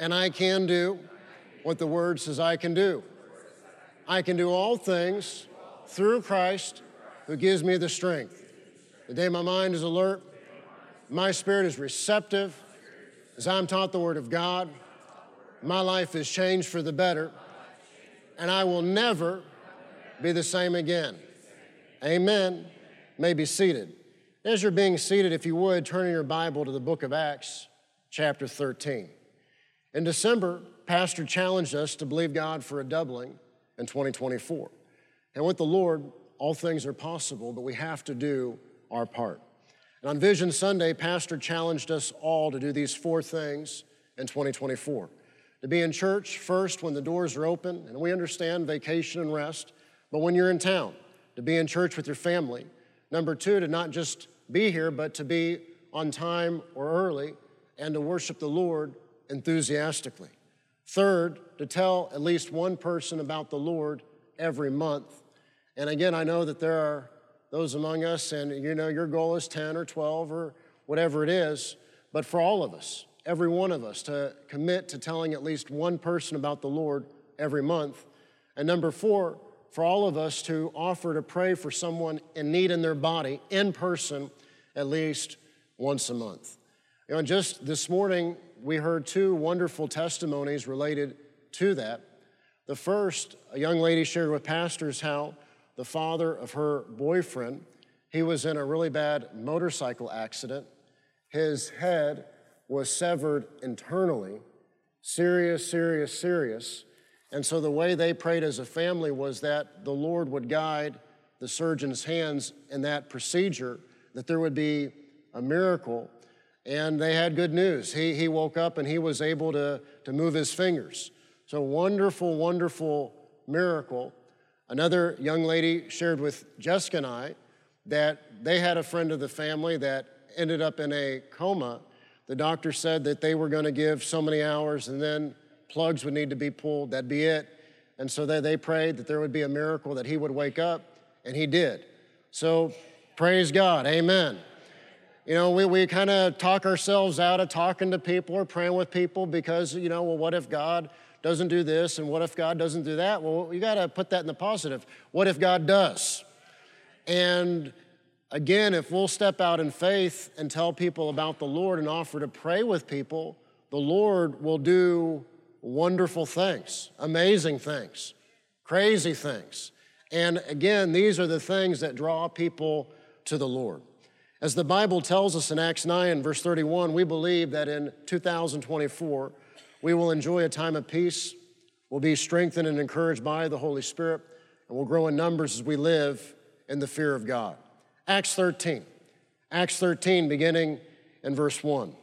and I can do what the Word says I can do. I can do all things through Christ who gives me the strength. The day my mind is alert, my spirit is receptive as I'm taught the Word of God. My life is changed for the better, and I will never be the same again. Amen. May be seated. As you're being seated, if you would, turn in your Bible to the book of Acts, chapter 13. In December, Pastor challenged us to believe God for a doubling in 2024. And with the Lord, all things are possible, but we have to do our part. And on Vision Sunday, Pastor challenged us all to do these four things in 2024 to be in church first when the doors are open, and we understand vacation and rest, but when you're in town, to be in church with your family. Number two, to not just be here, but to be on time or early and to worship the Lord enthusiastically. Third, to tell at least one person about the Lord every month. And again, I know that there are those among us, and you know, your goal is 10 or 12 or whatever it is, but for all of us, every one of us, to commit to telling at least one person about the Lord every month. And number four, for all of us to offer to pray for someone in need in their body in person at least once a month. You know, just this morning, we heard two wonderful testimonies related to that. The first, a young lady shared with pastors how the father of her boyfriend, he was in a really bad motorcycle accident. His head was severed internally, serious, serious, serious. And so the way they prayed as a family was that the Lord would guide the surgeon's hands in that procedure, that there would be a miracle. And they had good news. He, he woke up and he was able to, to move his fingers. So, wonderful, wonderful miracle. Another young lady shared with Jessica and I that they had a friend of the family that ended up in a coma. The doctor said that they were going to give so many hours and then plugs would need to be pulled, that'd be it. And so they, they prayed that there would be a miracle, that he would wake up, and he did. So praise God, amen. You know, we, we kind of talk ourselves out of talking to people or praying with people because, you know, well, what if God doesn't do this and what if God doesn't do that? Well, you got to put that in the positive. What if God does? And again, if we'll step out in faith and tell people about the Lord and offer to pray with people, the Lord will do wonderful things, amazing things, crazy things. And again, these are the things that draw people to the Lord. As the Bible tells us in Acts 9, verse 31, we believe that in 2024, we will enjoy a time of peace, we'll be strengthened and encouraged by the Holy Spirit, and we'll grow in numbers as we live in the fear of God. Acts 13. Acts 13, beginning in verse 1. You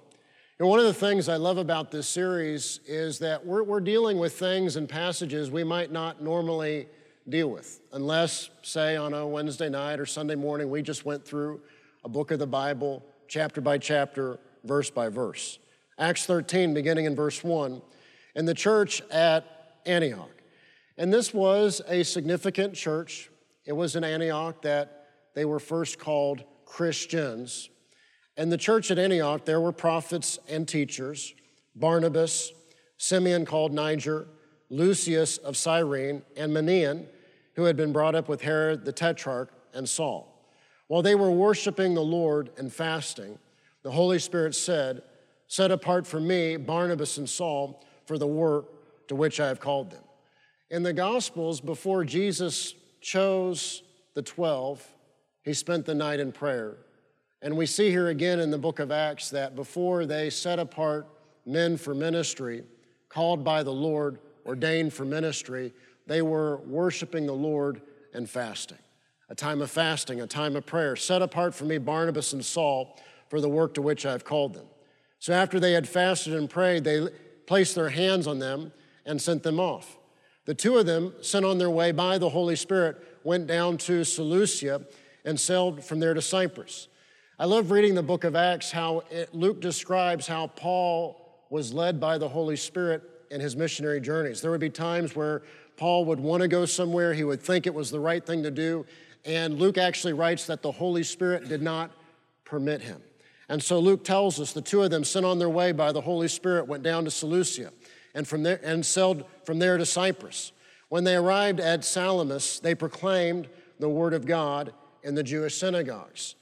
know, one of the things I love about this series is that we're, we're dealing with things and passages we might not normally deal with, unless, say, on a Wednesday night or Sunday morning, we just went through a book of the Bible, chapter by chapter, verse by verse. Acts 13, beginning in verse 1, in the church at Antioch. And this was a significant church. It was in Antioch that they were first called Christians. In the church at Antioch, there were prophets and teachers Barnabas, Simeon called Niger, Lucius of Cyrene, and Manaen, who had been brought up with Herod the Tetrarch and Saul. While they were worshiping the Lord and fasting, the Holy Spirit said, Set apart for me Barnabas and Saul for the work to which I have called them. In the Gospels, before Jesus chose the 12, he spent the night in prayer and we see here again in the book of Acts that before they set apart men for ministry, called by the Lord, ordained for ministry, they were worshiping the Lord and fasting. A time of fasting, a time of prayer, set apart for me Barnabas and Saul for the work to which I have called them. So after they had fasted and prayed, they, placed their hands on them and sent them off. The two of them, sent on their way by the Holy Spirit, went down to Seleucia and sailed from there to Cyprus. I love reading the book of Acts, how it, Luke describes how Paul was led by the Holy Spirit in his missionary journeys. There would be times where Paul would want to go somewhere, he would think it was the right thing to do, and Luke actually writes that the Holy Spirit did not permit him. And so Luke tells us the two of them, sent on their way by the Holy Spirit, went down to Seleucia and, from there, and sailed from there to Cyprus. When they arrived at Salamis, they proclaimed the word of God in the Jewish synagogues.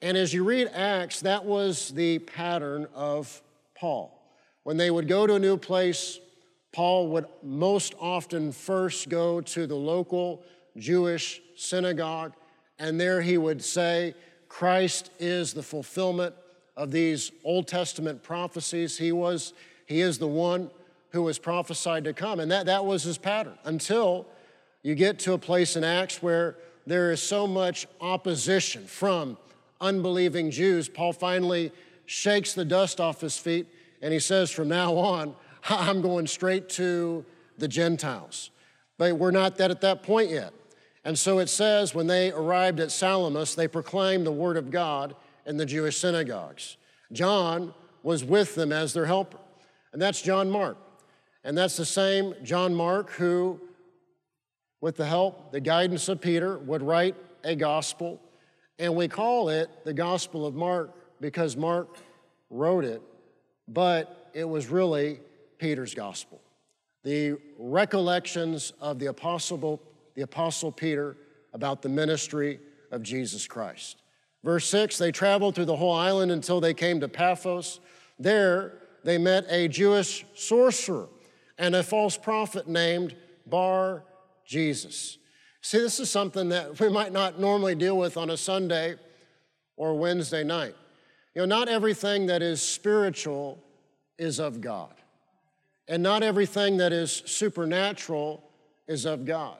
And as you read Acts, that was the pattern of Paul. When they would go to a new place, Paul would most often first go to the local Jewish synagogue, and there he would say, Christ is the fulfillment of these Old Testament prophecies. He was, he is the one who was prophesied to come. And that, that was his pattern until you get to a place in Acts where there is so much opposition from unbelieving Jews. Paul finally shakes the dust off his feet and he says, From now on, I'm going straight to the Gentiles. But we're not that at that point yet. And so it says, when they arrived at Salamis, they proclaimed the word of God in the Jewish synagogues. John was with them as their helper. And that's John Mark. And that's the same John Mark who, with the help, the guidance of Peter, would write a gospel. And we call it the Gospel of Mark because Mark wrote it, but it was really Peter's gospel. The recollections of the apostle, the apostle Peter about the ministry of Jesus Christ. Verse 6 they traveled through the whole island until they came to Paphos. There they met a Jewish sorcerer and a false prophet named Bar Jesus. See, this is something that we might not normally deal with on a Sunday or Wednesday night. You know, not everything that is spiritual is of God, and not everything that is supernatural is of God.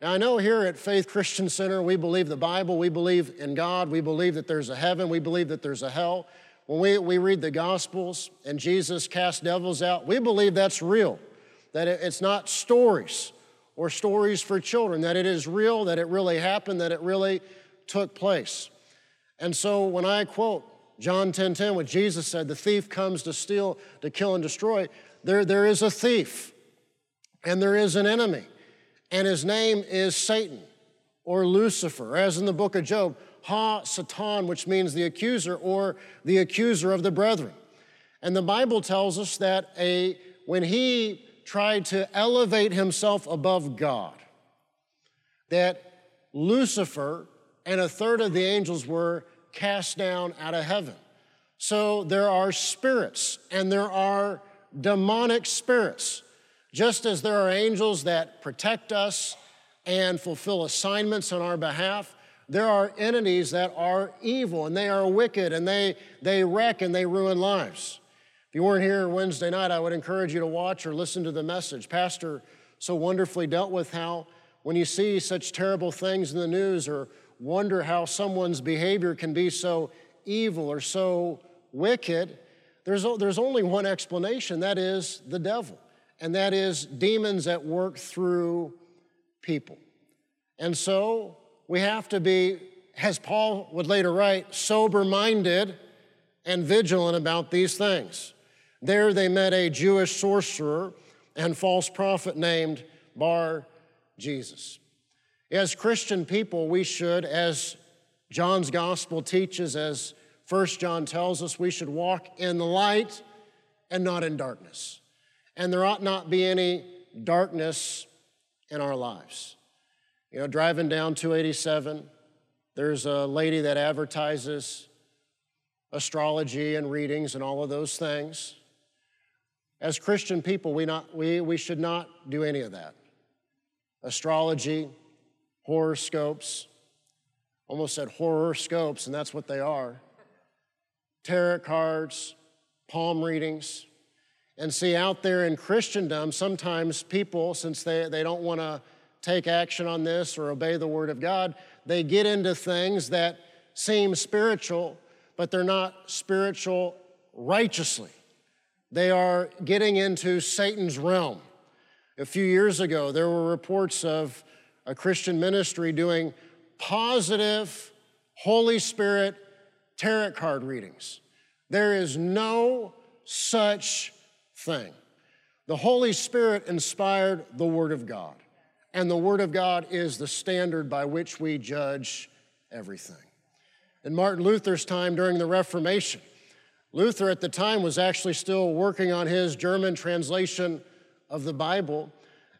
Now, I know here at Faith Christian Center, we believe the Bible, we believe in God, we believe that there's a heaven, we believe that there's a hell. When we, we read the Gospels and Jesus cast devils out, we believe that's real, that it's not stories or stories for children, that it is real, that it really happened, that it really took place. And so when I quote John 10 10, what Jesus said, the thief comes to steal, to kill, and destroy, there, there is a thief and there is an enemy, and his name is Satan or Lucifer, as in the book of Job. Ha Satan, which means the accuser or the accuser of the brethren. And the Bible tells us that a, when he tried to elevate himself above God, that Lucifer and a third of the angels were cast down out of heaven. So there are spirits and there are demonic spirits. Just as there are angels that protect us and fulfill assignments on our behalf, there are entities that are evil and they are wicked and they, they wreck and they ruin lives. If you weren't here Wednesday night, I would encourage you to watch or listen to the message. Pastor so wonderfully dealt with how when you see such terrible things in the news or wonder how someone's behavior can be so evil or so wicked, there's, there's only one explanation that is the devil, and that is demons at work through people. And so we have to be, as Paul would later write, sober minded and vigilant about these things. There they met a Jewish sorcerer and false prophet named Bar Jesus. As Christian people, we should, as John's gospel teaches, as First John tells us, we should walk in the light and not in darkness. And there ought not be any darkness in our lives. You know, driving down 287, there's a lady that advertises astrology and readings and all of those things. As Christian people, we, not, we, we should not do any of that. Astrology, horoscopes, almost said horoscopes, and that's what they are. Tarot cards, palm readings. And see, out there in Christendom, sometimes people, since they, they don't want to take action on this or obey the Word of God, they get into things that seem spiritual, but they're not spiritual righteously. They are getting into Satan's realm. A few years ago, there were reports of a Christian ministry doing positive Holy Spirit tarot card readings. There is no such thing. The Holy Spirit inspired the Word of God, and the Word of God is the standard by which we judge everything. In Martin Luther's time during the Reformation, Luther at the time was actually still working on his German translation of the Bible.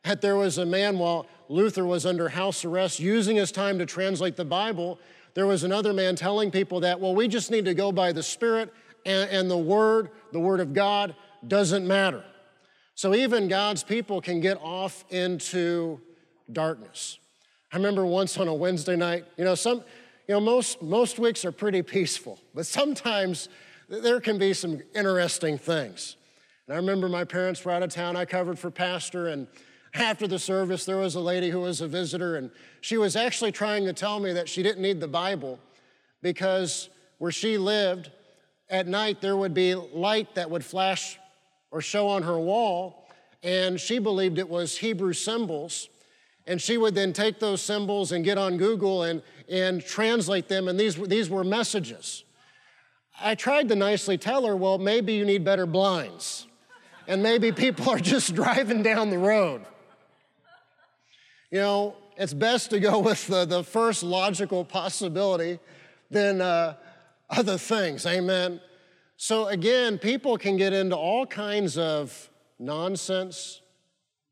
That there was a man while Luther was under house arrest using his time to translate the Bible. There was another man telling people that, well, we just need to go by the Spirit and, and the Word, the Word of God, doesn't matter. So even God's people can get off into darkness. I remember once on a Wednesday night, you know, some, you know, most, most weeks are pretty peaceful, but sometimes there can be some interesting things. And I remember my parents were out of town. I covered for pastor, and after the service, there was a lady who was a visitor, and she was actually trying to tell me that she didn't need the Bible because where she lived, at night there would be light that would flash or show on her wall, and she believed it was Hebrew symbols. And she would then take those symbols and get on Google and, and translate them, and these, these were messages. I tried to nicely tell her, well, maybe you need better blinds, and maybe people are just driving down the road. You know, it's best to go with the, the first logical possibility than uh, other things, amen? So, again, people can get into all kinds of nonsense,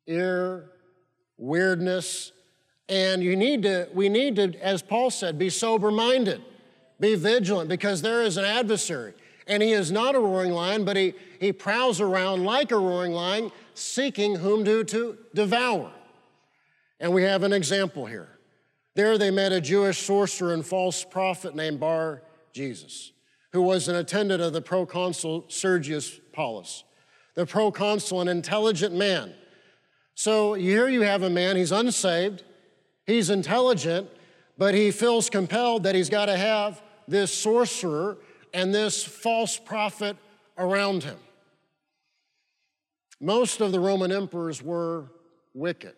ear, weirdness, and you need to, we need to, as Paul said, be sober minded. Be vigilant because there is an adversary. And he is not a roaring lion, but he, he prowls around like a roaring lion, seeking whom to, to devour. And we have an example here. There they met a Jewish sorcerer and false prophet named Bar Jesus, who was an attendant of the proconsul Sergius Paulus. The proconsul, an intelligent man. So here you have a man, he's unsaved, he's intelligent, but he feels compelled that he's got to have this sorcerer and this false prophet around him. Most of the Roman emperors were wicked,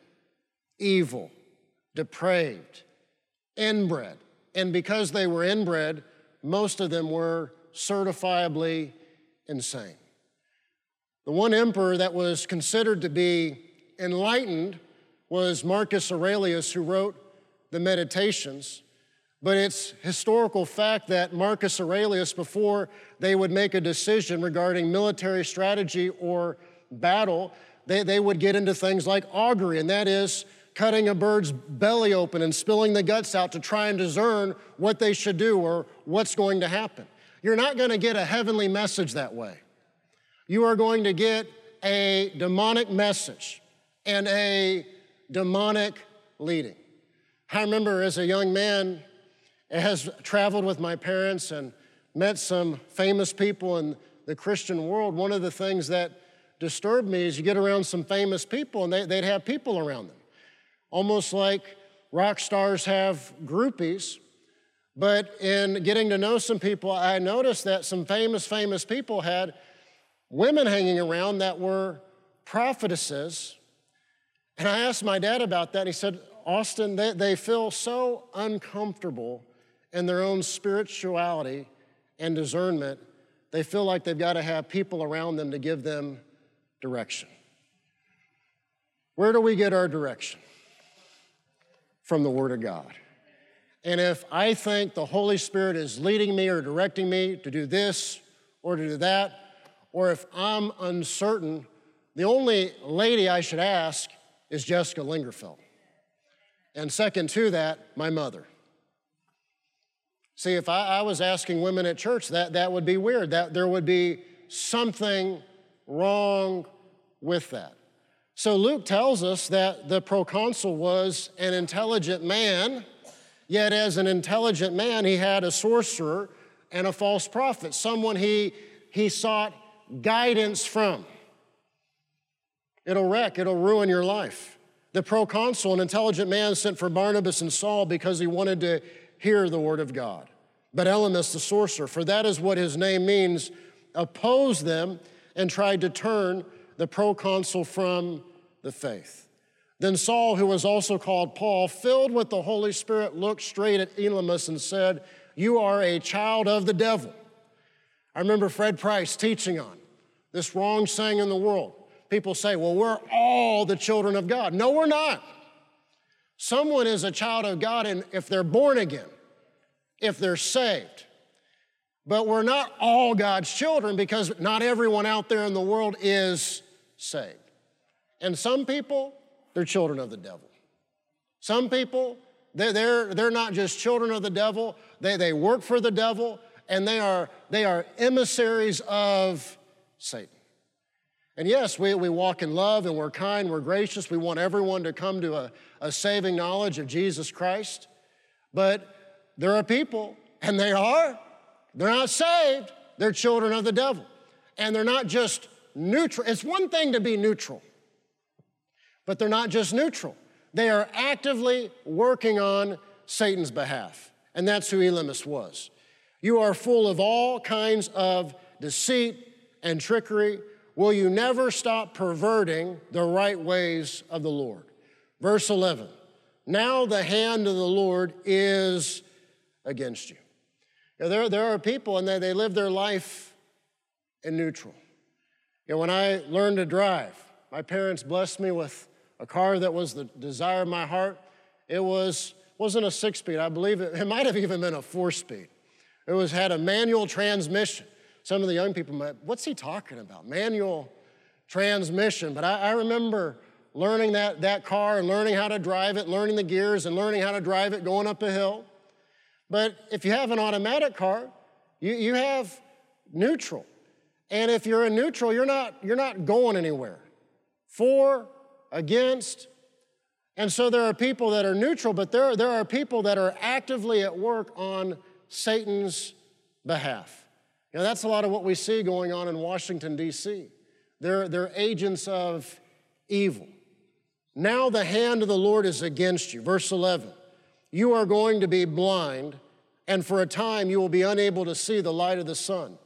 evil, depraved, inbred. And because they were inbred, most of them were certifiably insane. The one emperor that was considered to be enlightened was Marcus Aurelius, who wrote the Meditations. But it's historical fact that Marcus Aurelius, before they would make a decision regarding military strategy or battle, they, they would get into things like augury, and that is cutting a bird's belly open and spilling the guts out to try and discern what they should do or what's going to happen. You're not going to get a heavenly message that way. You are going to get a demonic message and a demonic leading. I remember as a young man, has traveled with my parents and met some famous people in the Christian world, one of the things that disturbed me is you get around some famous people and they, would have people around them. Almost like rock stars have groupies. But in getting to know some people, I noticed that some famous, famous people had women hanging around that were prophetesses. And I asked my dad about that. He said, Austin, they, they feel so uncomfortable in their own spirituality and discernment, they feel like they've got to have people around them to give them direction. Where do we get our direction? From the Word of God. And if I think the Holy Spirit is leading me or directing me to do this or to do that, or if I'm uncertain, the only lady I should ask is Jessica Lingerfeld. And second to that, my mother. See, if I, I, was asking women at church, that, that would be weird. That there would be something wrong with that. So Luke tells us that the proconsul was an intelligent man, yet as an intelligent man, he had a sorcerer and a false prophet, someone he, he sought guidance from. It'll wreck, it'll ruin your life. The proconsul, an intelligent man, sent for Barnabas and Saul because he wanted to hear the word of God. But Elymas the sorcerer, for that is what his name means, opposed them, and tried to turn the proconsul from the faith. Then Saul, who was also called Paul, filled with the Holy Spirit, looked straight at Elymas and said, You are a child of the devil. I remember Fred Price teaching on this wrong saying in the world. People say, Well, we're all the children of God. No, we're not. Someone is a child of God and if they're born again, if they're saved. But we're not all God's children because not everyone out there in the world is saved. And some people, they're children of the devil. Some people, they're, they're, they're not just children of the devil, they, they work for the devil, and they are, they are emissaries of Satan. And yes, we, we walk in love and we're kind, we're gracious. We want everyone to come to a, a saving knowledge of Jesus Christ. But there are people, and they are, they're not saved, they're children of the devil. And they're not just neutral. It's one thing to be neutral, but they're not just neutral. They are actively working on Satan's behalf. And that's who Elymas was. You are full of all kinds of deceit and trickery. Will you never stop perverting the right ways of the Lord? Verse 11 Now the hand of the Lord is against you. there, there are people and they, they live their life in neutral. You know, when I learned to drive, my parents blessed me with a car that was the desire of my heart. It was, wasn't a six speed, I believe it, it might have even been a four speed. It was, had a manual transmission. Some of the young people might, what's he talking about? Manual transmission. But I, I remember learning that, that car and learning how to drive it, learning the gears and learning how to drive it going up a hill. But if you have an automatic car, you, you have neutral. And if you're in neutral, you're not, you're not going anywhere. For, against. And so there are people that are neutral, but there, there are people that are actively at work on Satan's behalf. You know, that's a lot of what we see going on in Washington, D.C. They're, they're agents of evil. Now the hand of the Lord is against you. Verse 11 You are going to be blind, and for a time you will be unable to see the light of the sun.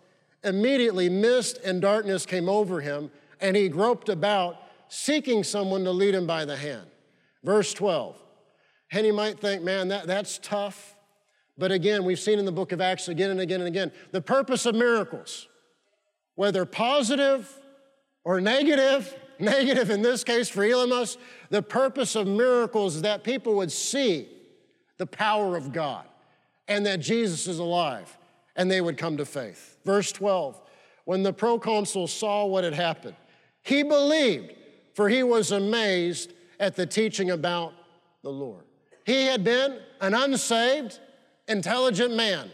Immediately, mist and darkness came over him, and he groped about, seeking someone to lead him by the hand. Verse 12. And you might think, man, that, that's tough. But again, we've seen in the book of Acts again and again and again the purpose of miracles, whether positive or negative, negative in this case for Elymas, the purpose of miracles is that people would see the power of God and that Jesus is alive and they would come to faith. Verse 12 When the proconsul saw what had happened, he believed, for he was amazed at the teaching about the Lord. He had been an unsaved, intelligent man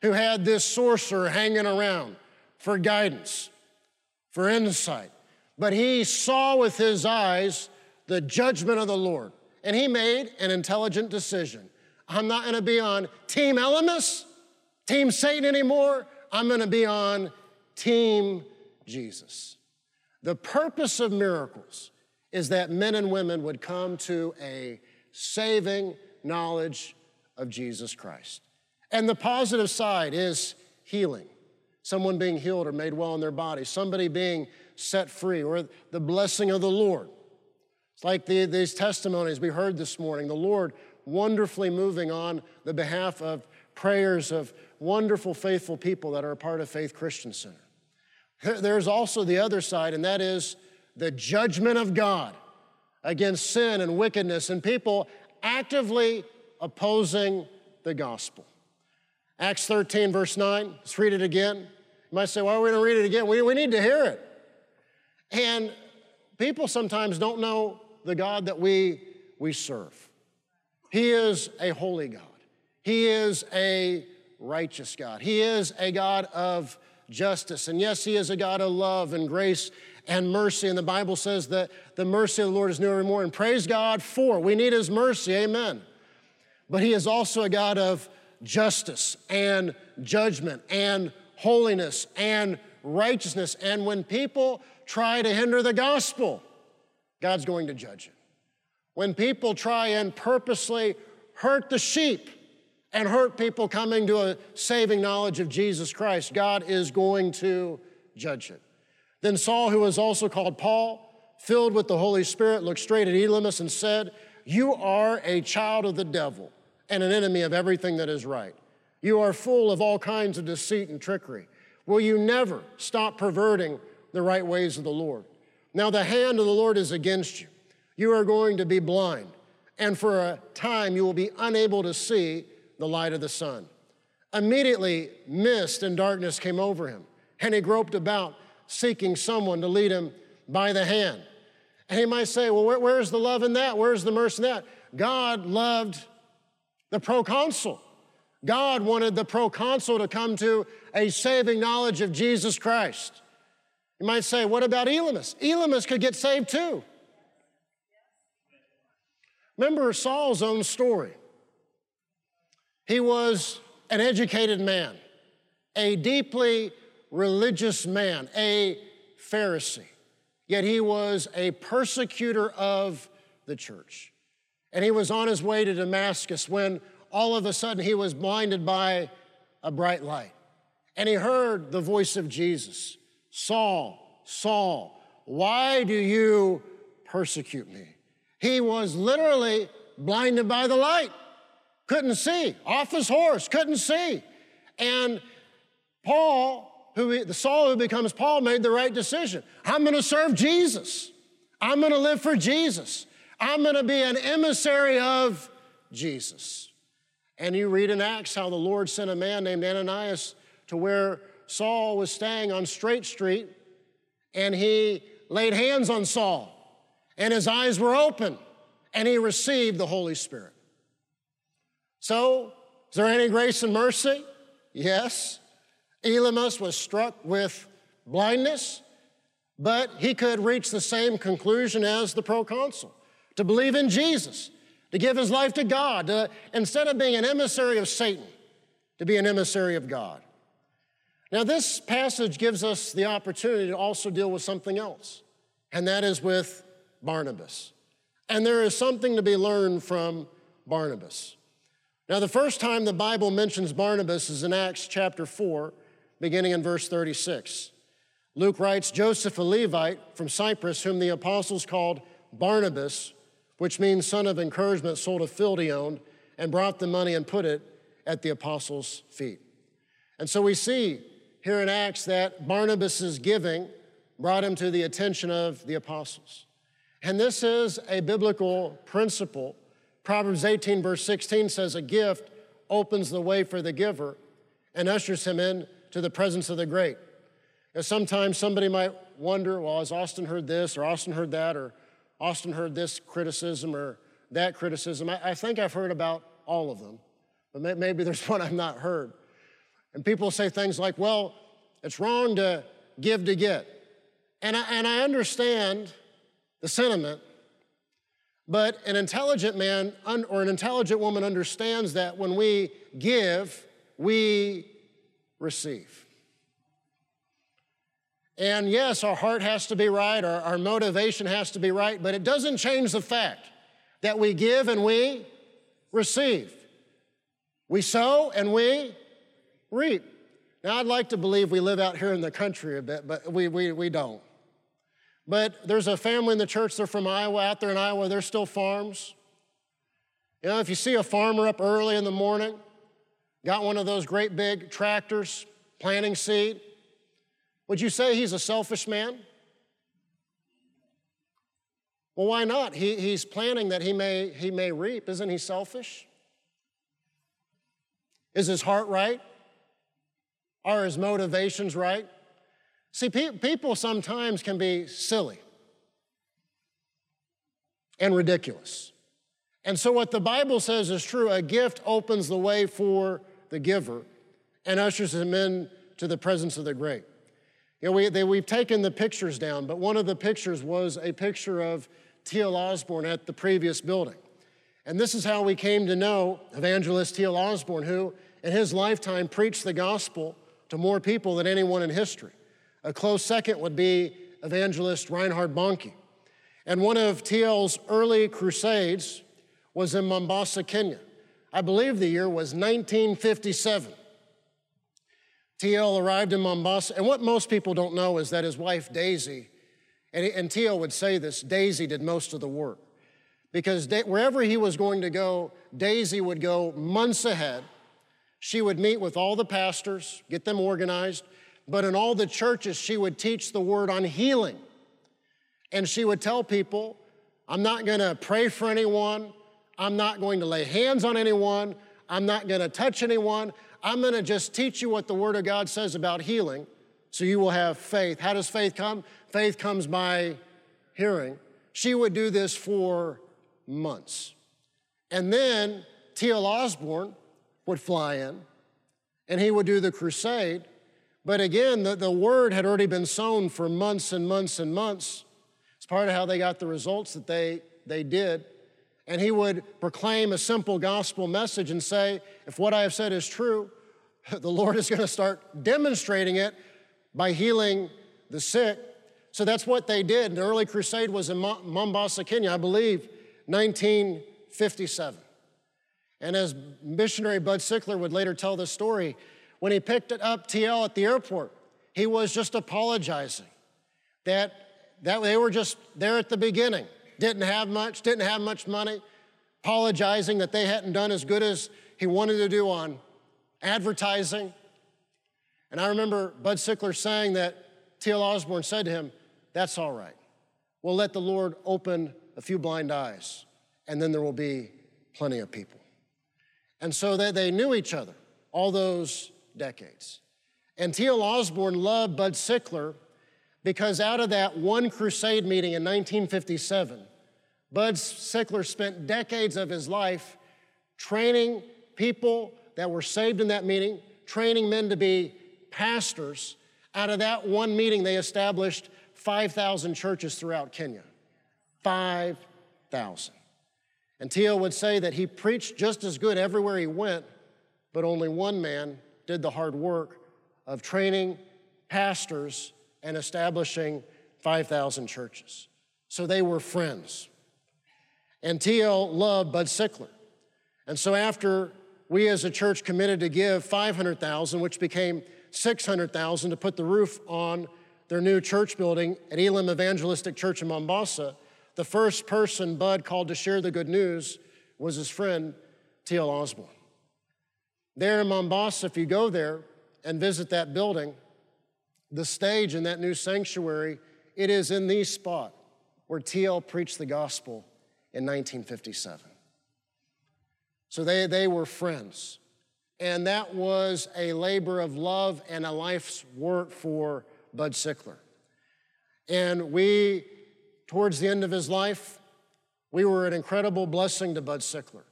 who had this sorcerer hanging around for guidance, for insight. But he saw with his eyes the judgment of the Lord, and he made an intelligent decision. I'm not gonna be on Team Elymas, Team Satan anymore. I'm gonna be on Team Jesus. The purpose of miracles is that men and women would come to a saving knowledge of Jesus Christ. And the positive side is healing. Someone being healed or made well in their body, somebody being set free, or the blessing of the Lord. It's like the, these testimonies we heard this morning, the Lord wonderfully moving on the behalf of prayers of wonderful, faithful people that are a part of Faith Christian Center. There's also the other side, and that is the judgment of God against sin and wickedness and people actively opposing the gospel. Acts 13, verse 9, let's read it again. You might say, why are we going to read it again? We, we need to hear it. And people sometimes don't know the God that we, we serve. He is a holy God, He is a righteous God, He is a God of justice. And yes, He is a God of love and grace and mercy. And the Bible says that the mercy of the Lord is new every morning. Praise God for. We need His mercy. Amen but He is also a God of justice and judgment and holiness and righteousness. And when people try to hinder the gospel, God's going to judge it. When people try and purposely hurt the sheep and hurt people coming to a saving knowledge of Jesus Christ, God is going to judge it. Then Saul, who was also called Paul, filled with the Holy Spirit, looked straight at Elymas and said, You are a child of the devil and an enemy of everything that is right. You are full of all kinds of deceit and trickery. Will you never stop perverting the right ways of the Lord? Now, the hand of the Lord is against you. You are going to be blind, and for a time you will be unable to see the light of the sun. Immediately, mist and darkness came over him, and he groped about, seeking someone to lead him by the hand. And he might say, Well, where, where's the love in that? Where's the mercy in that? God loved the proconsul. God wanted the proconsul to come to a saving knowledge of Jesus Christ. You might say, what about Elymas? Elymas could get saved too. Remember Saul's own story. He was an educated man, a deeply religious man, a Pharisee, yet he was a persecutor of the church. And he was on his way to Damascus when all of a sudden he was blinded by a bright light. And he heard the voice of Jesus Saul, Saul, why do you persecute me? He was literally blinded by the light, couldn't see, off his horse, couldn't see. And Paul, who the Saul who becomes Paul, made the right decision. I'm going to serve Jesus. I'm going to live for Jesus. I'm going to be an emissary of Jesus. And you read in Acts how the Lord sent a man named Ananias to where Saul was staying on Straight Street, and he laid hands on Saul, and his eyes were open, and he received the Holy Spirit. So, is there any grace and mercy? Yes. Elymas was struck with blindness, but he could reach the same conclusion as the proconsul to believe in Jesus to give his life to God, to, instead of being an emissary of Satan, to be an emissary of God. Now, this passage gives us the opportunity to also deal with something else, and that is with Barnabas. And there is something to be learned from Barnabas. Now, the first time the Bible mentions Barnabas is in Acts chapter 4, beginning in verse 36. Luke writes Joseph, a Levite from Cyprus, whom the apostles called Barnabas, which means son of encouragement, sold a field he owned and brought the money and put it at the apostles' feet. And so we see here in Acts that Barnabas' giving brought him to the attention of the apostles. And this is a biblical principle. Proverbs 18, verse 16 says, A gift opens the way for the giver and ushers him in to the presence of the great. And sometimes somebody might wonder, well, has Austin heard this or Austin heard that or Austin heard this criticism or that criticism. I, I think I've heard about all of them, but may, maybe there's one I've not heard. And people say things like, well, it's wrong to give to get. And I, and I understand the sentiment, but an intelligent man un, or an intelligent woman understands that when we give, we receive. And yes, our heart has to be right, our, our motivation has to be right, but it doesn't change the fact that we give and we receive. We sow and we reap. Now, I'd like to believe we live out here in the country a bit, but we, we, we don't. But there's a family in the church, they're from Iowa, out there in Iowa, there's still farms. You know, if you see a farmer up early in the morning, got one of those great big tractors, planting seed, would you say he's a selfish man? Well, why not? He, he's planning that he may, he may reap. Isn't he selfish? Is his heart right? Are his motivations right? See, pe- people sometimes can be silly and ridiculous. And so, what the Bible says is true a gift opens the way for the giver and ushers him in to the presence of the great. You know, we, they, we've taken the pictures down, but one of the pictures was a picture of T.L. Osborn at the previous building. And this is how we came to know evangelist T.L. Osborn, who in his lifetime preached the gospel to more people than anyone in history. A close second would be evangelist Reinhard Bonnke. And one of T.L.'s early crusades was in Mombasa, Kenya. I believe the year was 1957. T.L. arrived in Mombasa, and what most people don't know is that his wife Daisy, and, and T.L. would say this, Daisy did most of the work. Because wherever he was going to go, Daisy would go months ahead. She would meet with all the pastors, get them organized, but in all the churches, she would teach the word on healing. And she would tell people, I'm not gonna pray for anyone, I'm not going to lay hands on anyone, I'm not gonna touch anyone, I'm gonna just teach you what the Word of God says about healing so you will have faith. How does faith come? Faith comes by hearing. She would do this for months. And then T.L. Osborn would fly in and he would do the crusade. But again, the, the word had already been sown for months and months and months. It's part of how they got the results that they, they did. And he would proclaim a simple gospel message and say, if what I have said is true, the Lord is going to start demonstrating it by healing the sick. So that's what they did. The early crusade was in Mombasa, Kenya, I believe, 1957. And as missionary Bud Sickler would later tell the story, when he picked it up TL at the airport, he was just apologizing that, that they were just there at the beginning, didn't have much, didn't have much money, apologizing that they hadn't done as good as he wanted to do on advertising. And I remember Bud Sickler saying that T.L. Osborn said to him, That's all right. We'll let the Lord open a few blind eyes, and then there will be plenty of people. And so they, they knew each other all those decades. And T.L. Osborn loved Bud Sickler because out of that one crusade meeting in 1957, Bud Sickler spent decades of his life training people that were saved in that meeting, training men to be pastors. Out of that one meeting, they established 5,000 churches throughout Kenya. 5,000. And T.L. would say that he preached just as good everywhere he went, but only one man did the hard work of training pastors and establishing 5,000 churches. So they were friends. And T.L. loved Bud Sickler. And so after we as a church committed to give 500,000, which became 600,000 to put the roof on their new church building at Elim Evangelistic Church in Mombasa, the first person Bud called to share the good news was his friend T.L. Osborn. There in Mombasa, if you go there and visit that building, the stage in that new sanctuary, it is in the spot where T.L. preached the gospel in 1957. So they, they were friends. And that was a labor of love and a life's work for Bud Sickler. And we, towards the end of his life, we were an incredible blessing to Bud Sickler.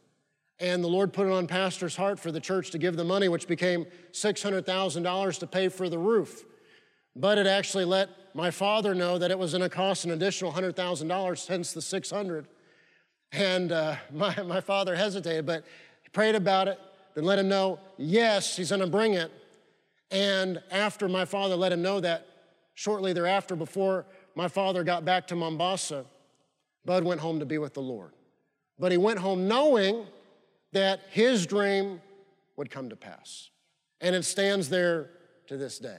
And the Lord put it on pastor's heart for the church to give the money, which became $600,000 to pay for the roof. But it actually let my father know that it was going to cost an additional $100,000, hence the 600. And uh, my, my father hesitated, but he prayed about it, then let him know, yes, he's going to bring it. And after my father let him know that, shortly thereafter, before my father got back to Mombasa, Bud went home to be with the Lord. But he went home knowing that his dream would come to pass. And it stands there to this day.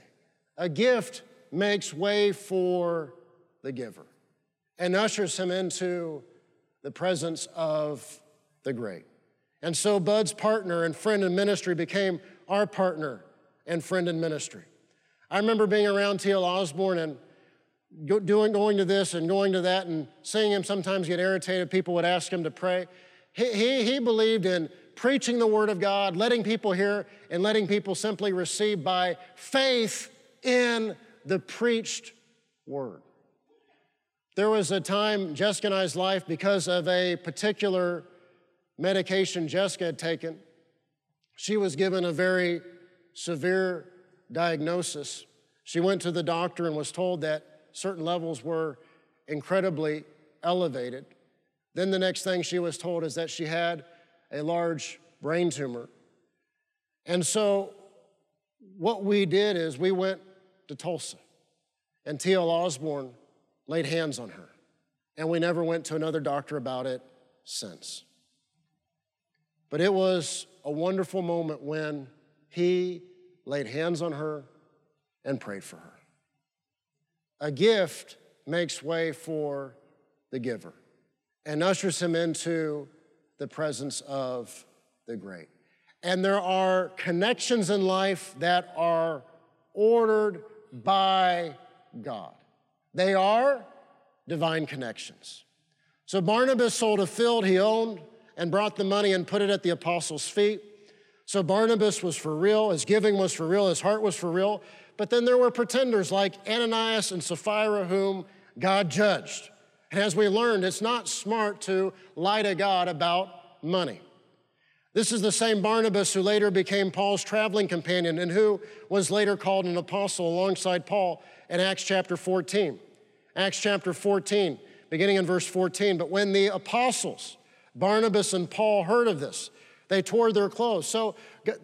A gift makes way for the giver and ushers him into the presence of the great. And so Bud's partner and friend in ministry became our partner and friend in ministry. I remember being around T.L. Osborn and doing, going to this and going to that and seeing him sometimes get irritated. People would ask him to pray. He, he, he believed in preaching the word of God, letting people hear, and letting people simply receive by faith in the preached word. There was a time Jessica and I's life, because of a particular medication Jessica had taken, she was given a very severe diagnosis. She went to the doctor and was told that certain levels were incredibly elevated. Then the next thing she was told is that she had a large brain tumor. And so what we did is we went to Tulsa, and T.L. Osborn laid hands on her. And we never went to another doctor about it since. But it was a wonderful moment when he laid hands on her, and prayed for her. A gift makes way for the giver and ushers him into the presence of the great. And there are connections in life that are ordered by God. They are divine connections. So Barnabas sold a field he owned and brought the money and put it at the apostles' feet. So Barnabas was for real, his giving was for real, his heart was for real. But then there were pretenders like Ananias and Sapphira, whom God judged. And as we learned, it's not smart to lie to God about money. This is the same Barnabas who later became Paul's traveling companion and who was later called an apostle alongside Paul in Acts chapter 14. Acts chapter 14, beginning in verse 14. But when the apostles, Barnabas and Paul, heard of this, they tore their clothes. So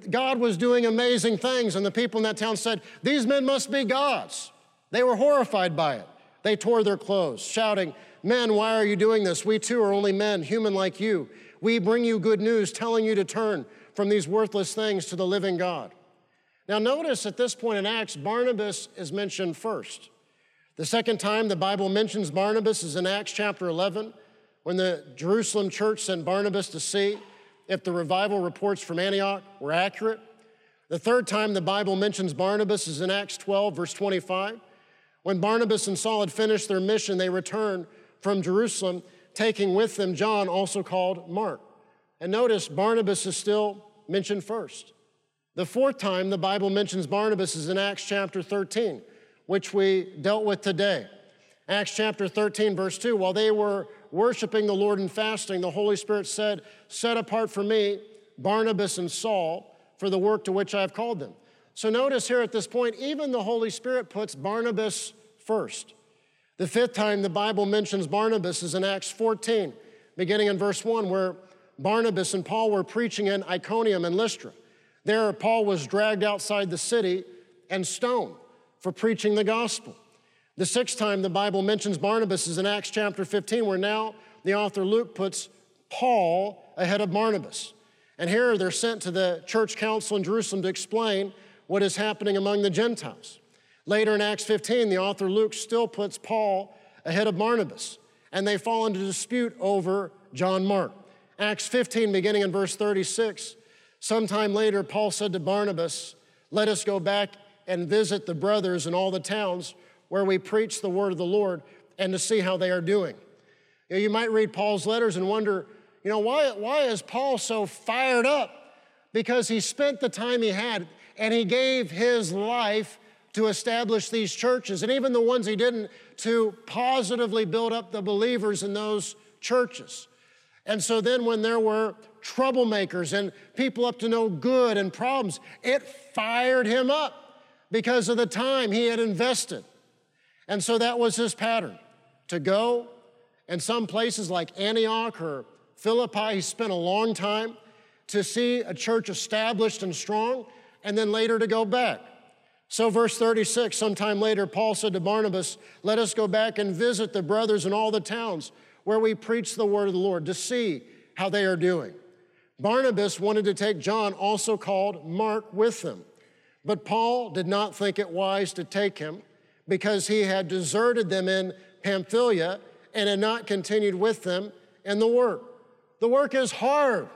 God was doing amazing things, and the people in that town said, These men must be gods. They were horrified by it. They tore their clothes, shouting, Men, why are you doing this? We too are only men, human like you. We bring you good news, telling you to turn from these worthless things to the living God. Now, notice at this point in Acts, Barnabas is mentioned first. The second time the Bible mentions Barnabas is in Acts chapter 11, when the Jerusalem church sent Barnabas to see if the revival reports from Antioch were accurate. The third time the Bible mentions Barnabas is in Acts 12, verse 25. When Barnabas and Saul had finished their mission, they returned from Jerusalem, taking with them John, also called Mark. And notice Barnabas is still mentioned first. The fourth time the Bible mentions Barnabas is in Acts chapter 13, which we dealt with today. Acts chapter 13, verse 2 While they were worshiping the Lord and fasting, the Holy Spirit said, Set apart for me Barnabas and Saul for the work to which I have called them. So notice here at this point, even the Holy Spirit puts Barnabas first. The fifth time the Bible mentions Barnabas is in Acts 14, beginning in verse 1, where Barnabas and Paul were preaching in Iconium and Lystra. There, Paul was dragged outside the city and stoned for preaching the gospel. The sixth time the Bible mentions Barnabas is in Acts chapter 15, where now the author Luke puts Paul ahead of Barnabas. And here they're sent to the church council in Jerusalem to explain what is happening among the Gentiles. Later in Acts 15, the author Luke still puts Paul ahead of Barnabas, and they fall into dispute over John Mark. Acts 15, beginning in verse 36, sometime later, Paul said to Barnabas, Let us go back and visit the brothers in all the towns where we preach the word of the Lord and to see how they are doing. You, know, you might read Paul's letters and wonder, you know, why, why is Paul so fired up? Because he spent the time he had and he gave his life to establish these churches, and even the ones he didn't, to positively build up the believers in those churches. And so then, when there were troublemakers and people up to no good and problems, it fired him up because of the time he had invested. And so that was his pattern to go. And some places like Antioch or Philippi, he spent a long time to see a church established and strong, and then later to go back. So, verse 36, sometime later, Paul said to Barnabas, Let us go back and visit the brothers in all the towns where we preach the word of the Lord to see how they are doing. Barnabas wanted to take John, also called Mark, with them. But Paul did not think it wise to take him because he had deserted them in Pamphylia and had not continued with them in the work. The work is hard,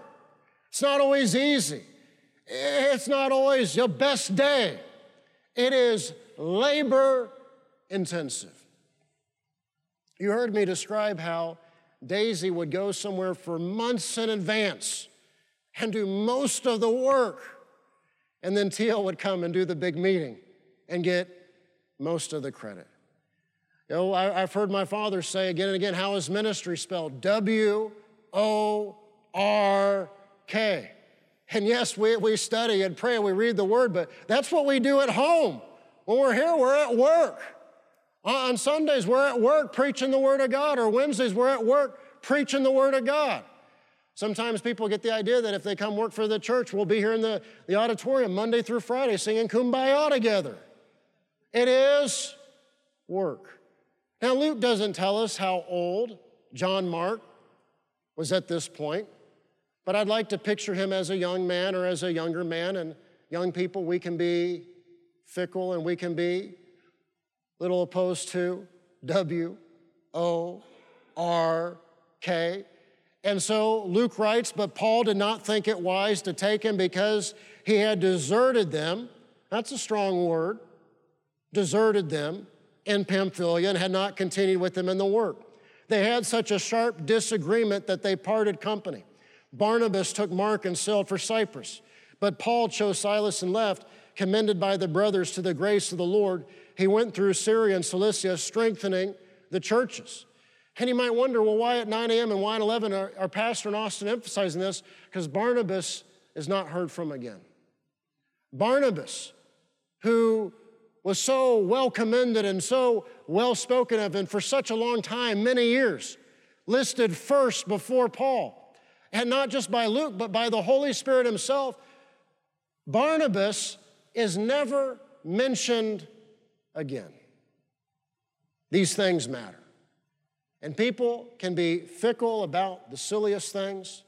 it's not always easy, it's not always your best day. It is labor intensive. You heard me describe how Daisy would go somewhere for months in advance and do most of the work. And then T.L. would come and do the big meeting and get most of the credit. You know, I, have heard my father say again and again, how his ministry spelled? W O R K. And yes, we, we study and pray and we read the word, but that's what we do at home. When we're here, we're at work. Uh, on Sundays, we're at work preaching the word of God, or Wednesdays, we're at work preaching the word of God. Sometimes people get the idea that if they come work for the church, we'll be here in the, the auditorium Monday through Friday singing kumbaya together. It is work. Now, Luke doesn't tell us how old John Mark was at this point. But I'd like to picture him as a young man or as a younger man, and young people, we can be fickle and we can be a little opposed to W O R K. And so Luke writes, but Paul did not think it wise to take him because he had deserted them. That's a strong word. Deserted them in Pamphylia and had not continued with them in the work. They had such a sharp disagreement that they parted company. Barnabas took Mark and sailed for Cyprus, but Paul chose Silas and left, commended by the brothers to the grace of the Lord. He went through Syria and Cilicia, strengthening the churches. And you might wonder, well, why at 9 a.m. and why at 11 are, are Pastor and Austin emphasizing this? Because Barnabas is not heard from again. Barnabas, who was so well commended and so well spoken of, and for such a long time, many years, listed first before Paul. And not just by Luke, but by the Holy Spirit himself. Barnabas is never mentioned again. These things matter. And people can be fickle about the silliest things.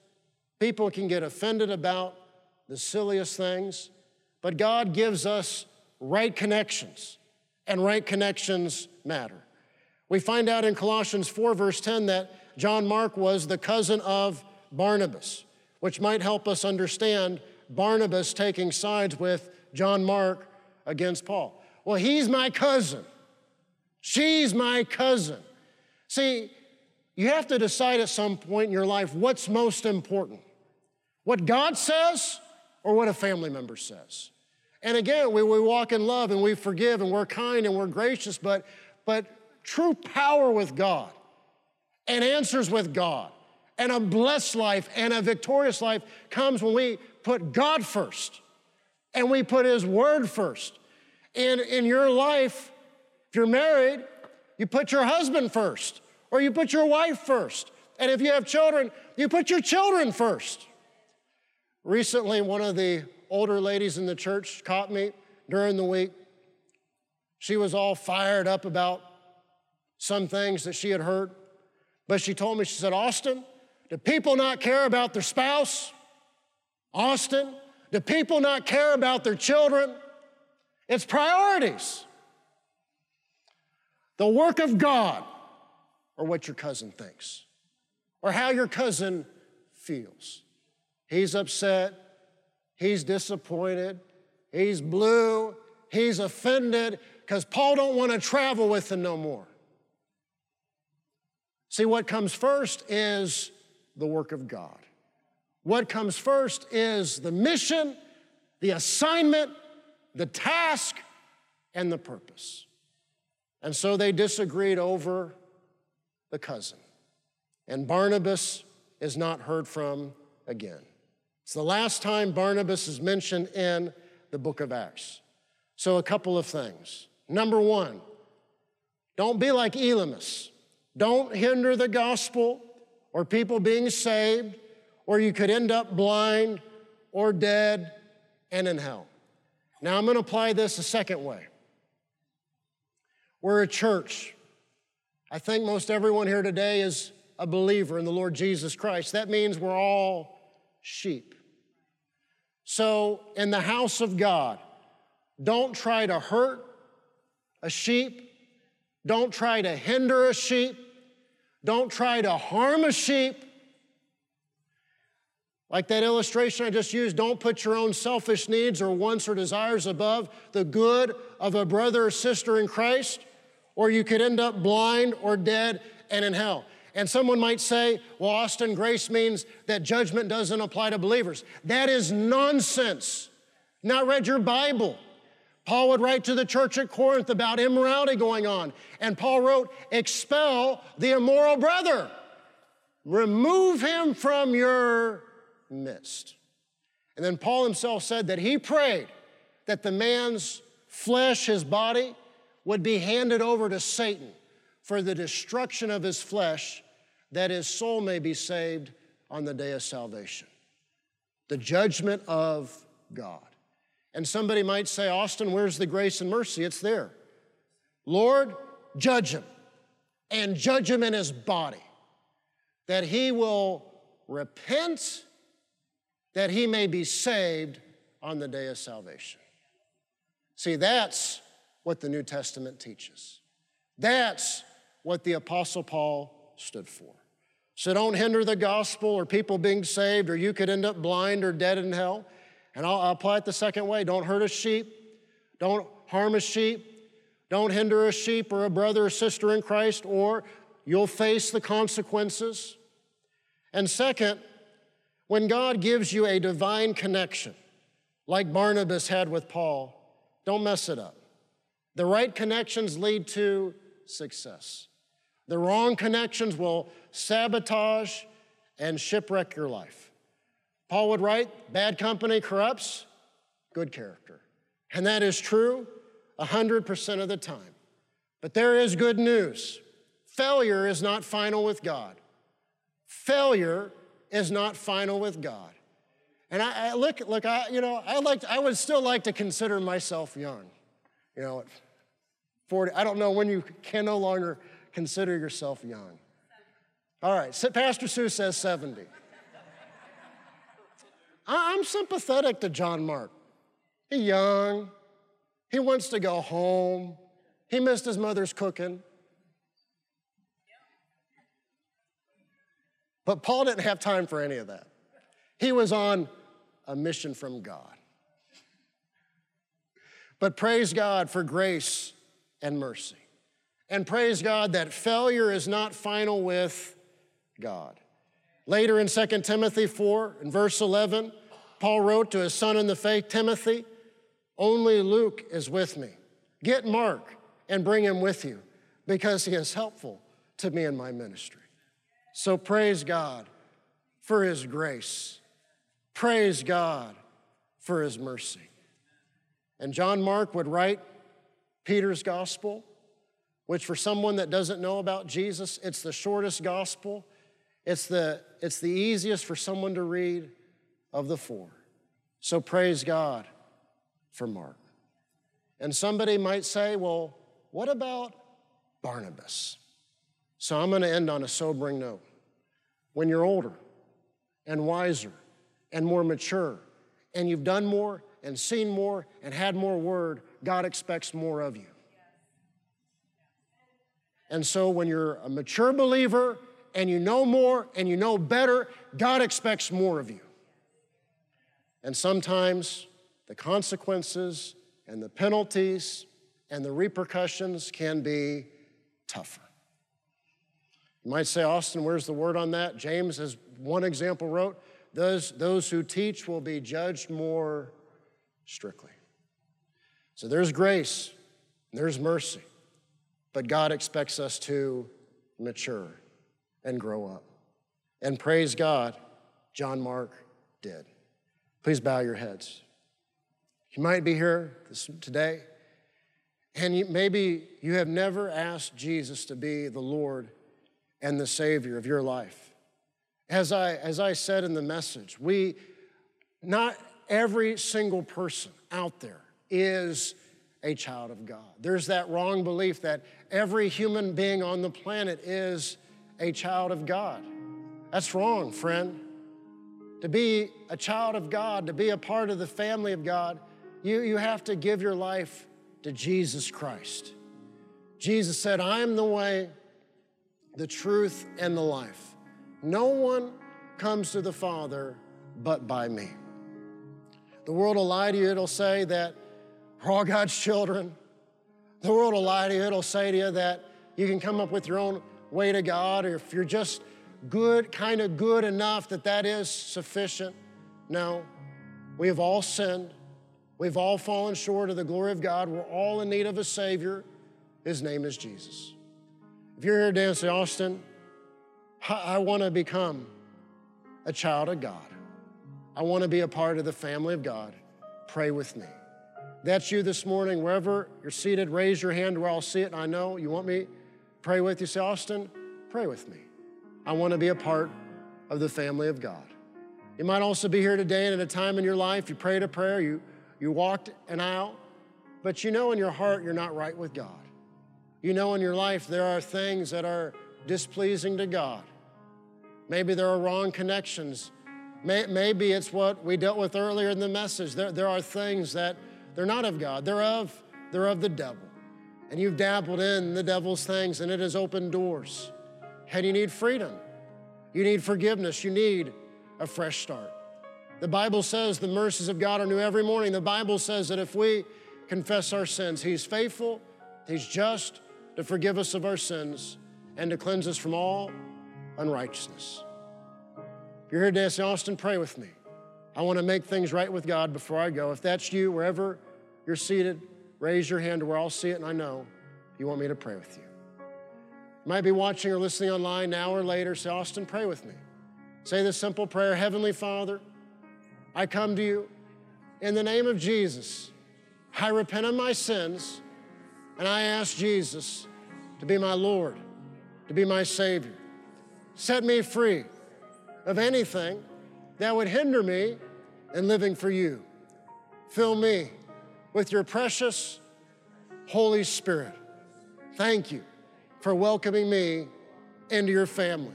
People can get offended about the silliest things. But God gives us right connections, and right connections matter. We find out in Colossians 4, verse 10, that John Mark was the cousin of Barnabas, which might help us understand Barnabas taking sides with John Mark against Paul. Well, he's my cousin. She's my cousin. See, you have to decide at some point in your life what's most important what God says or what a family member says. And again, we, we walk in love and we forgive and we're kind and we're gracious, but, but true power with God and answers with God and a blessed life and a victorious life comes when we put God first and we put His Word first. In, in your life, if you're married, you put your husband first or you put your wife first. And if you have children, you put your children first. Recently, one of the older ladies in the church caught me during the week. She was all fired up about some things that she had heard. But she told me, she said, Austin, do people not care about their spouse? Austin, do people not care about their children? It's priorities. The work of God, or what your cousin thinks, or how your cousin feels. He's upset, He's disappointed. He's blue. He's offended because Paul don't want to travel with him no more. See, what comes first is the work of God. What comes first is the mission, the assignment, the task, and the purpose. And so they disagreed over the cousin. And Barnabas is not heard from again. It's the last time Barnabas is mentioned in the book of Acts. So, a couple of things. Number one, don't be like Elymas. Don't hinder the gospel or people being saved, or you could end up blind or dead and in hell. Now, I'm going to apply this a second way. We're a church. I think most everyone here today is a believer in the Lord Jesus Christ. That means we're all sheep. So, in the house of God, don't try to hurt a sheep. Don't try to hinder a sheep. Don't try to harm a sheep. Like that illustration I just used, don't put your own selfish needs or wants or desires above the good of a brother or sister in Christ, or you could end up blind or dead and in hell. And someone might say, well, Austin, grace means that judgment doesn't apply to believers. That is nonsense. Not read your Bible. Paul would write to the church at Corinth about immorality going on. And Paul wrote, expel the immoral brother, remove him from your midst. And then Paul himself said that he prayed that the man's flesh, his body, would be handed over to Satan for the destruction of his flesh, that his soul may be saved on the day of salvation. The judgment of God. And somebody might say, Austin, where's the grace and mercy? It's there. Lord, judge him and judge him in his body, that he will repent, that he may be saved on the day of salvation. See, that's what the New Testament teaches. That's what the Apostle Paul stood for. So don't hinder the gospel or people being saved, or you could end up blind or dead in hell. And I'll, I'll apply it the second way don't hurt a sheep, don't harm a sheep, don't hinder a sheep or a brother or sister in Christ, or you'll face the consequences. And second, when God gives you a divine connection, like Barnabas had with Paul, don't mess it up. The right connections lead to success. The wrong connections will sabotage and shipwreck your life. Paul would write, Bad company corrupts good character. And that is true 100% of the time. But there is good news failure is not final with God. Failure is not final with God. And I, I look, look, I, you know, I like, I would still like to consider myself young. You know, 40, I don't know when you can no longer consider yourself young. All right, Pastor Sue says 70. I'm sympathetic to John Mark. He's young. He wants to go home. He missed his mother's cooking. But Paul didn't have time for any of that. He was on a mission from God. But praise God for grace and mercy. And praise God that failure is not final with God. Later in 2 Timothy 4, in verse 11, Paul wrote to his son in the faith, Timothy, only Luke is with me. Get Mark and bring him with you because he is helpful to me in my ministry. So praise God for his grace. Praise God for his mercy. And John Mark would write Peter's gospel, which for someone that doesn't know about Jesus, it's the shortest gospel. It's the, it's the easiest for someone to read of the four. So praise God for Mark. And somebody might say, well, what about Barnabas? So I'm going to end on a sobering note. When you're older and wiser and more mature, and you've done more and seen more and had more word, God expects more of you. And so when you're a mature believer and you know more and you know better, God expects more of you. And sometimes the consequences and the penalties and the repercussions can be tougher. You might say, Austin, where's the word on that? James, as one example, wrote, those, those who teach will be judged more strictly. So there's grace, there's mercy, but God expects us to mature and grow up. And praise God, John Mark did. Please bow your heads. You might be here this, today, and you, maybe you have never asked Jesus to be the Lord and the Savior of your life. As I, as I said in the message, we, not every single person out there is a child of God. There's that wrong belief that every human being on the planet is a child of God. That's wrong, friend. To be a child of God, to be a part of the family of God, you, you have to give your life to Jesus Christ. Jesus said, I am the way, the truth, and the life. No one comes to the Father but by me. The world will lie to you, it'll say that we're all God's children. The world will lie to you, it'll say to you that you can come up with your own way to God, or if you're just good, kind of good enough, that that is sufficient. No, we have all sinned. We've all fallen short of the glory of God. We're all in need of a Savior. His name is Jesus. If you're here today and say, Austin, I want to become a child of God. I want to be a part of the family of God. Pray with me. That's you this morning, wherever you're seated, raise your hand where I'll see it. I know you want me pray with you. Say, Austin, pray with me. I want to be a part of the family of God. You might also be here today and at a time in your life you prayed a prayer, you, you walked an aisle, but you know in your heart you're not right with God. You know in your life there are things that are displeasing to God. Maybe there are wrong connections May, maybe it's what we dealt with earlier in the message. There, there are things that they're not of God, they're of, they're of the devil. And you've dabbled in the devil's things and it has opened doors. And you need freedom. You need forgiveness. You need a fresh start. The Bible says the mercies of God are new every morning. The Bible says that if we confess our sins, He's faithful, He's just to forgive us of our sins and to cleanse us from all unrighteousness. If you're here today, say, Austin, pray with me. I want to make things right with God before I go. If that's you, wherever you're seated, raise your hand to where I'll see it and I know you want me to pray with you. Might be watching or listening online now or later. Say, Austin, pray with me. Say this simple prayer Heavenly Father, I come to you in the name of Jesus. I repent of my sins and I ask Jesus to be my Lord, to be my Savior. Set me free of anything that would hinder me in living for you. Fill me with your precious Holy Spirit. Thank you for welcoming me into your family.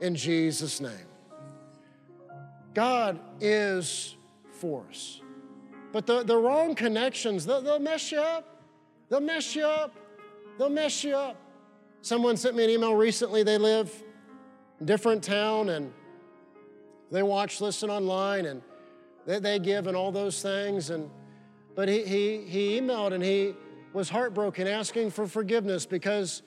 In Jesus' name. God is for us. But the, the wrong connections, they'll, they'll mess you up. They'll mess you up. They'll mess you up. Someone sent me an email recently. They live in different town and they watch, listen online, and they, they give and all those things. And but he, he, he emailed and he was heartbroken, asking for forgiveness because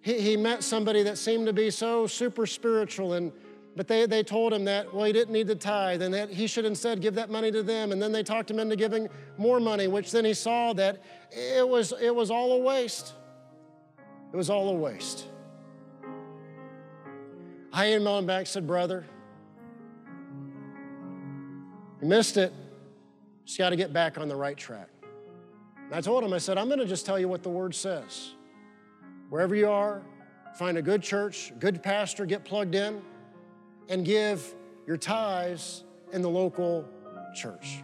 he, he met somebody that seemed to be so super spiritual and but they, they told him that, well, he didn't need to tithe and that he should instead give that money to them. And then they talked him into giving more money, which then he saw that it was, it was all a waste. It was all a waste. I emailed him back, said, Brother, you missed it. Just got to get back on the right track. And I told him, I said, I'm going to just tell you what the word says. Wherever you are, find a good church, good pastor, get plugged in and give your tithes in the local church.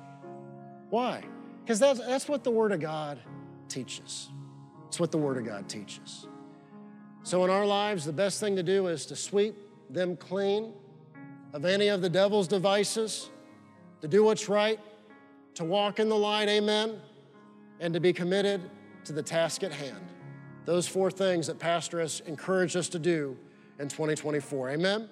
Why? Because that's, that's what the Word of God teaches. It's what the Word of God teaches. So, in our lives, the best thing to do is to sweep them clean of any of the devil's devices, to do what's right, to walk in the light, amen, and to be committed to the task at hand. Those four things that Pastor has encouraged us to do in 2024, amen.